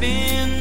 been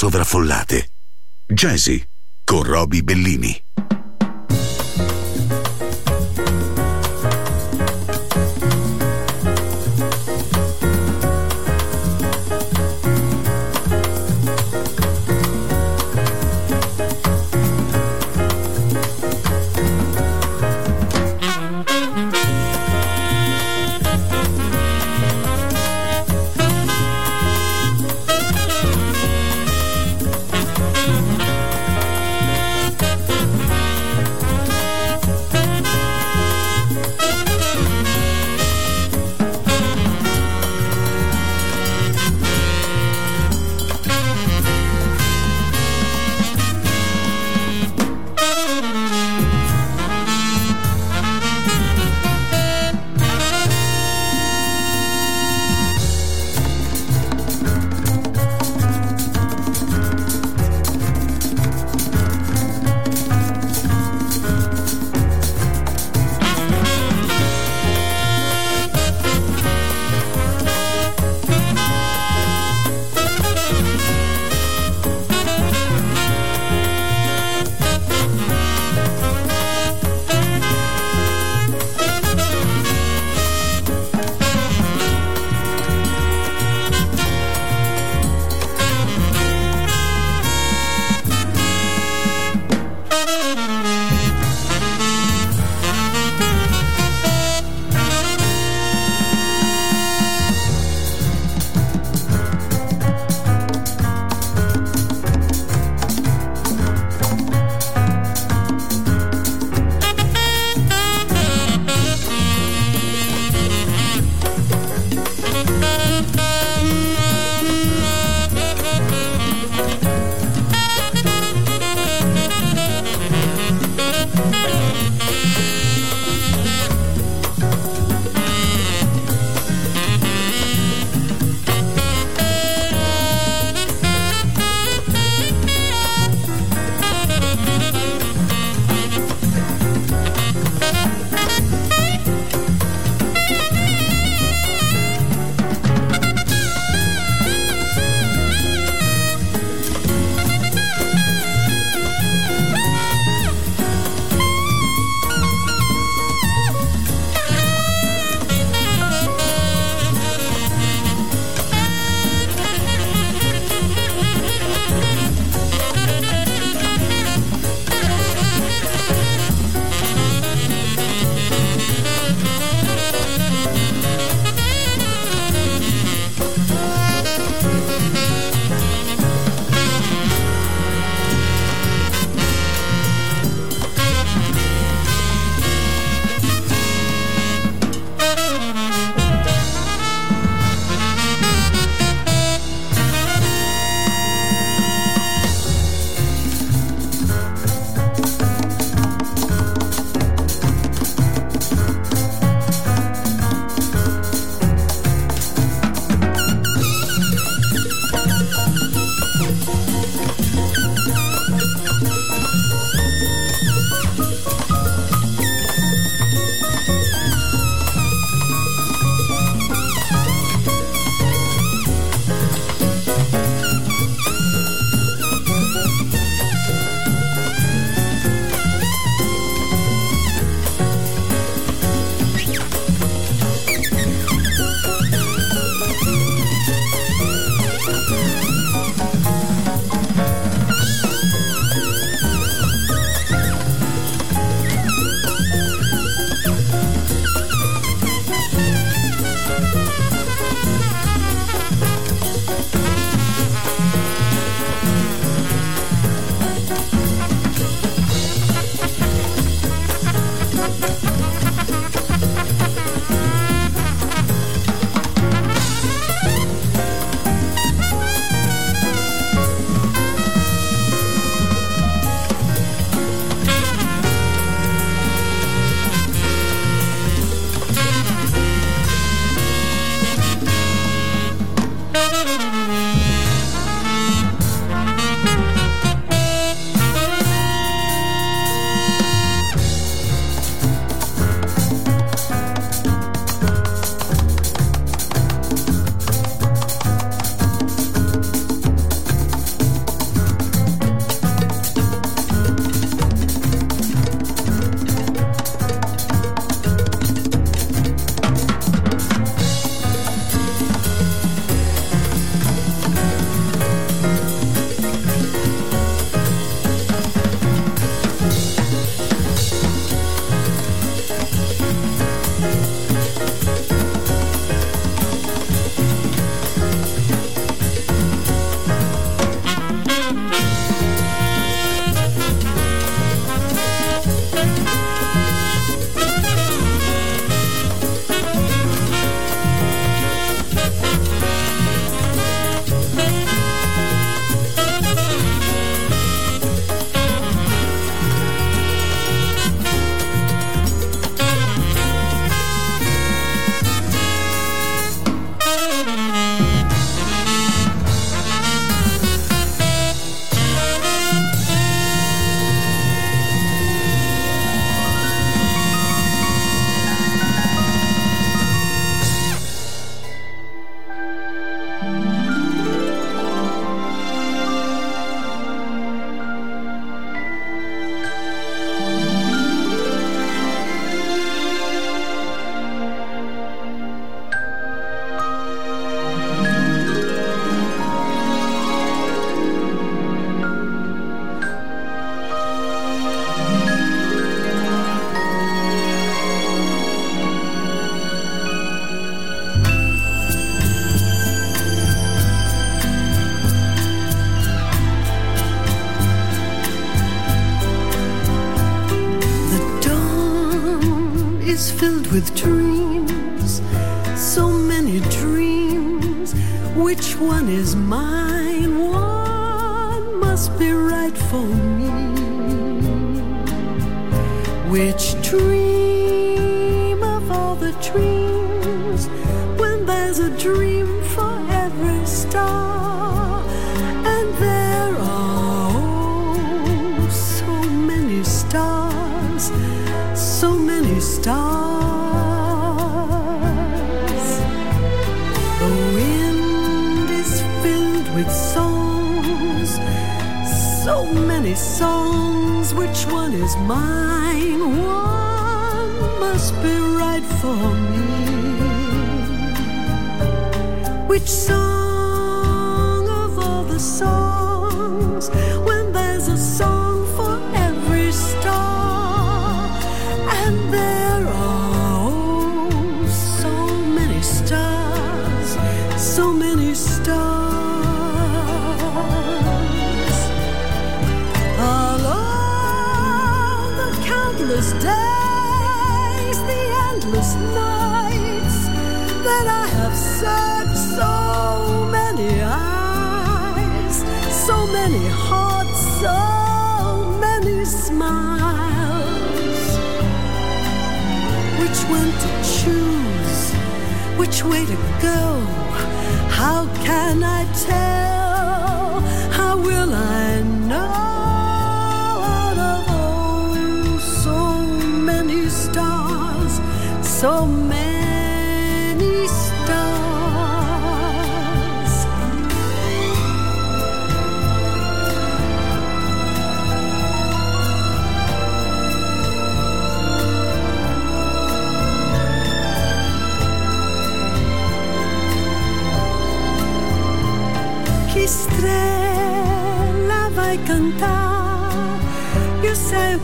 sovraffollate. Jazzy con Roby Bellini. which way to go? How can I tell? How will I know? Out of oh, so many stars, so many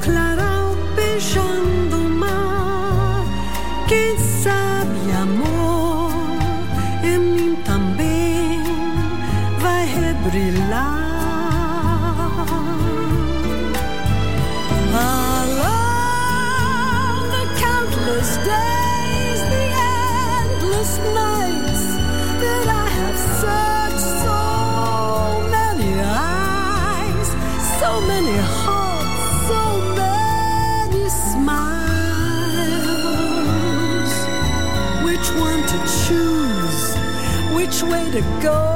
Clara Péchan to go.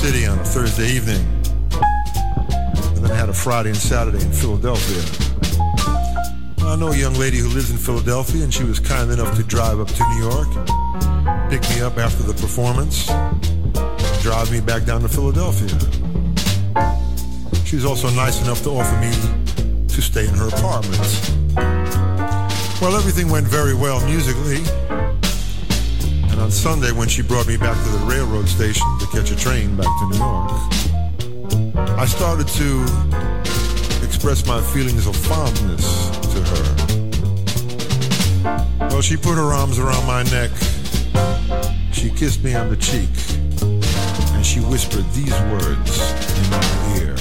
City on a Thursday evening. And then I had a Friday and Saturday in Philadelphia. I know a young lady who lives in Philadelphia, and she was kind enough to drive up to New York, pick me up after the performance, drive me back down to Philadelphia. She was also nice enough to offer me to stay in her apartment. Well, everything went very well musically. On Sunday, when she brought me back to the railroad station to catch a train back to New York, I started to express my feelings of fondness to her. Well, she put her arms around my neck. She kissed me on the cheek. And she whispered these words in my ear.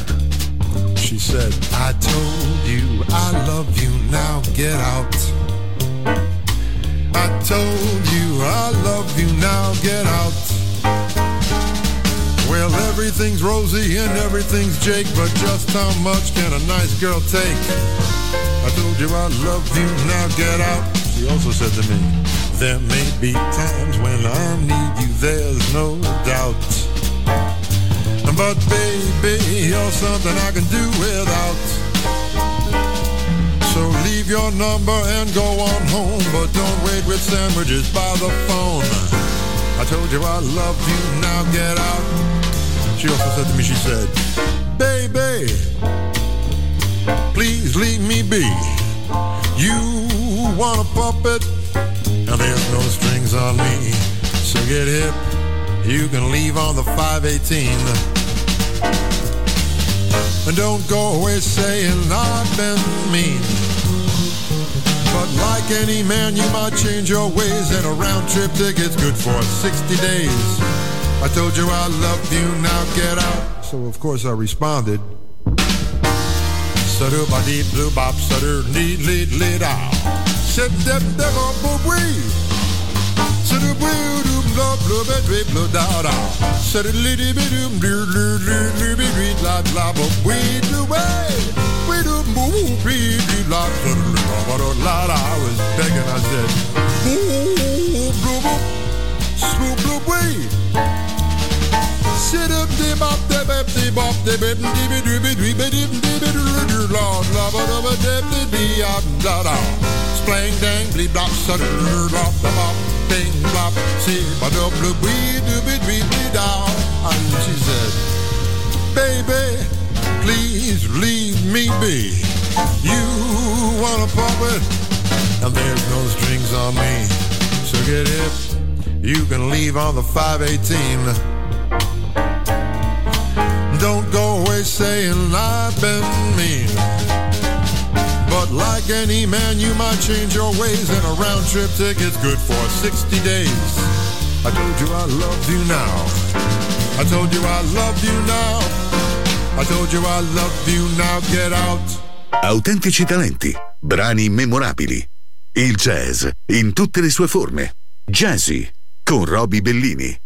She said, I told you I love you, now get out. I told you I love you, now get out. Well, everything's rosy and everything's Jake, but just how much can a nice girl take? I told you I love you, now get out. She also said to me, There may be times when I need you, there's no doubt. But baby, you're something I can do without. So leave your number and go on home, but don't wait with sandwiches by the phone. I told you I love you, now get out. She also said to me, she said, Baby, please leave me be. You want a puppet, and there's no strings on me. So get hip, you can leave on the 518. And don't go away saying I've been mean. But like any man, you might change your ways, and a round trip ticket's good for 60 days. I told you I love you, now get out. So of course I responded. Sutter ba dee blue bop, sutter need lead lead out. Sit dep dep up wee. Sutter blue doom blah blue bed blue blue da da. Sutter liddy bit doom blue blue blue blue blue blue la la but we do way. We do boo bee bee la sutter la la la la. I was begging, I said, boo blue boo, sloop blue wee. Sit up, de bop, de bep, de bop, de bep, de be do be do be dim, de be do do do la la ba da ba de de be up da da. Splang dang, bleep blop, sutter, bop, da bop, bing blop, see ba do blue bee do be do be da. And she said, Baby, please leave me be. You want a puppet, and there's no strings on me. So get it, you can leave on the 518. Don't go away saying I've been mean. Like any man, you might change your ways, and a round trip ticket's good for 60 days. I told you I love you now. I told you I love you now. I told you I love you now. Get out. Autentici talenti, brani memorabili. Il jazz in tutte le sue forme. Jazzy con Roby Bellini.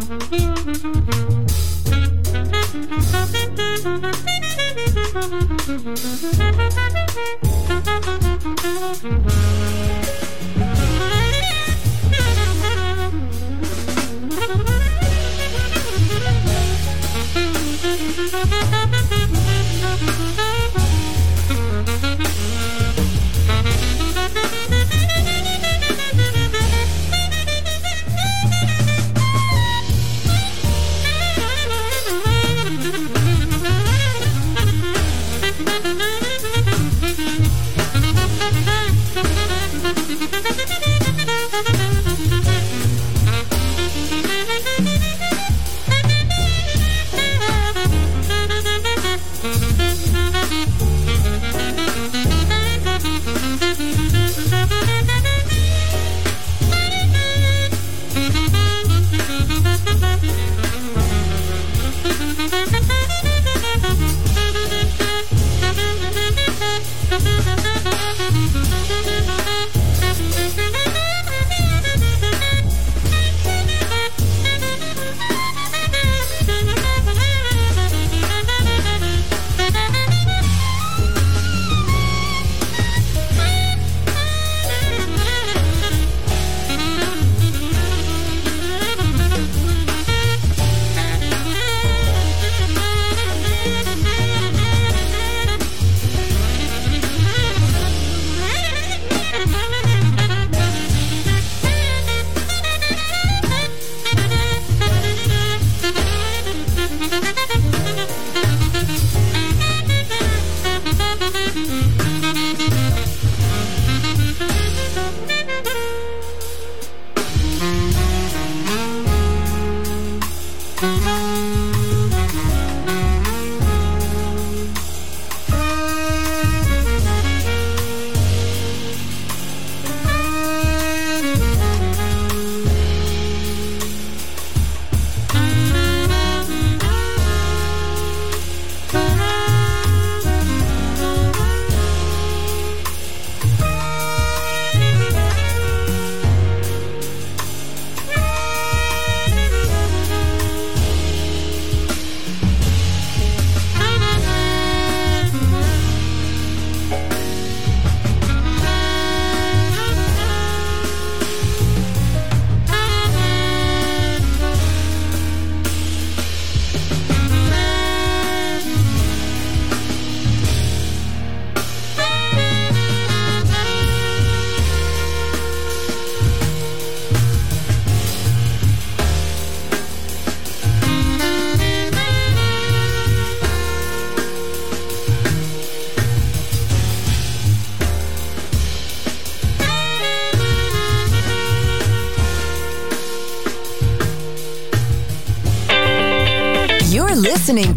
Mm-hmm.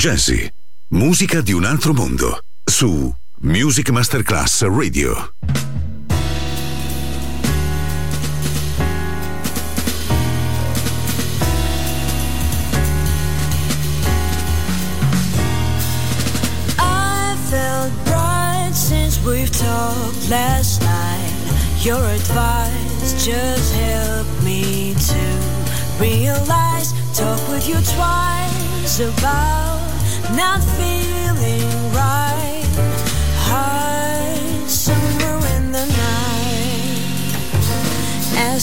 Jazzy, musica di un altro mondo. Su Music Masterclass Radio. We've talked last night. Your advice just helped me to realize. Talk with you twice about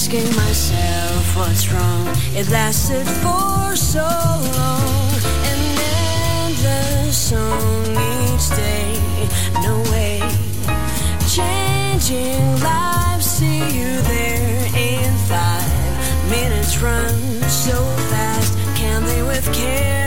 Asking myself what's wrong. It lasted for so long. An endless song each day. No way. Changing lives. See you there in five minutes. Run so fast. Can they with past?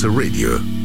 Masterclass Radio.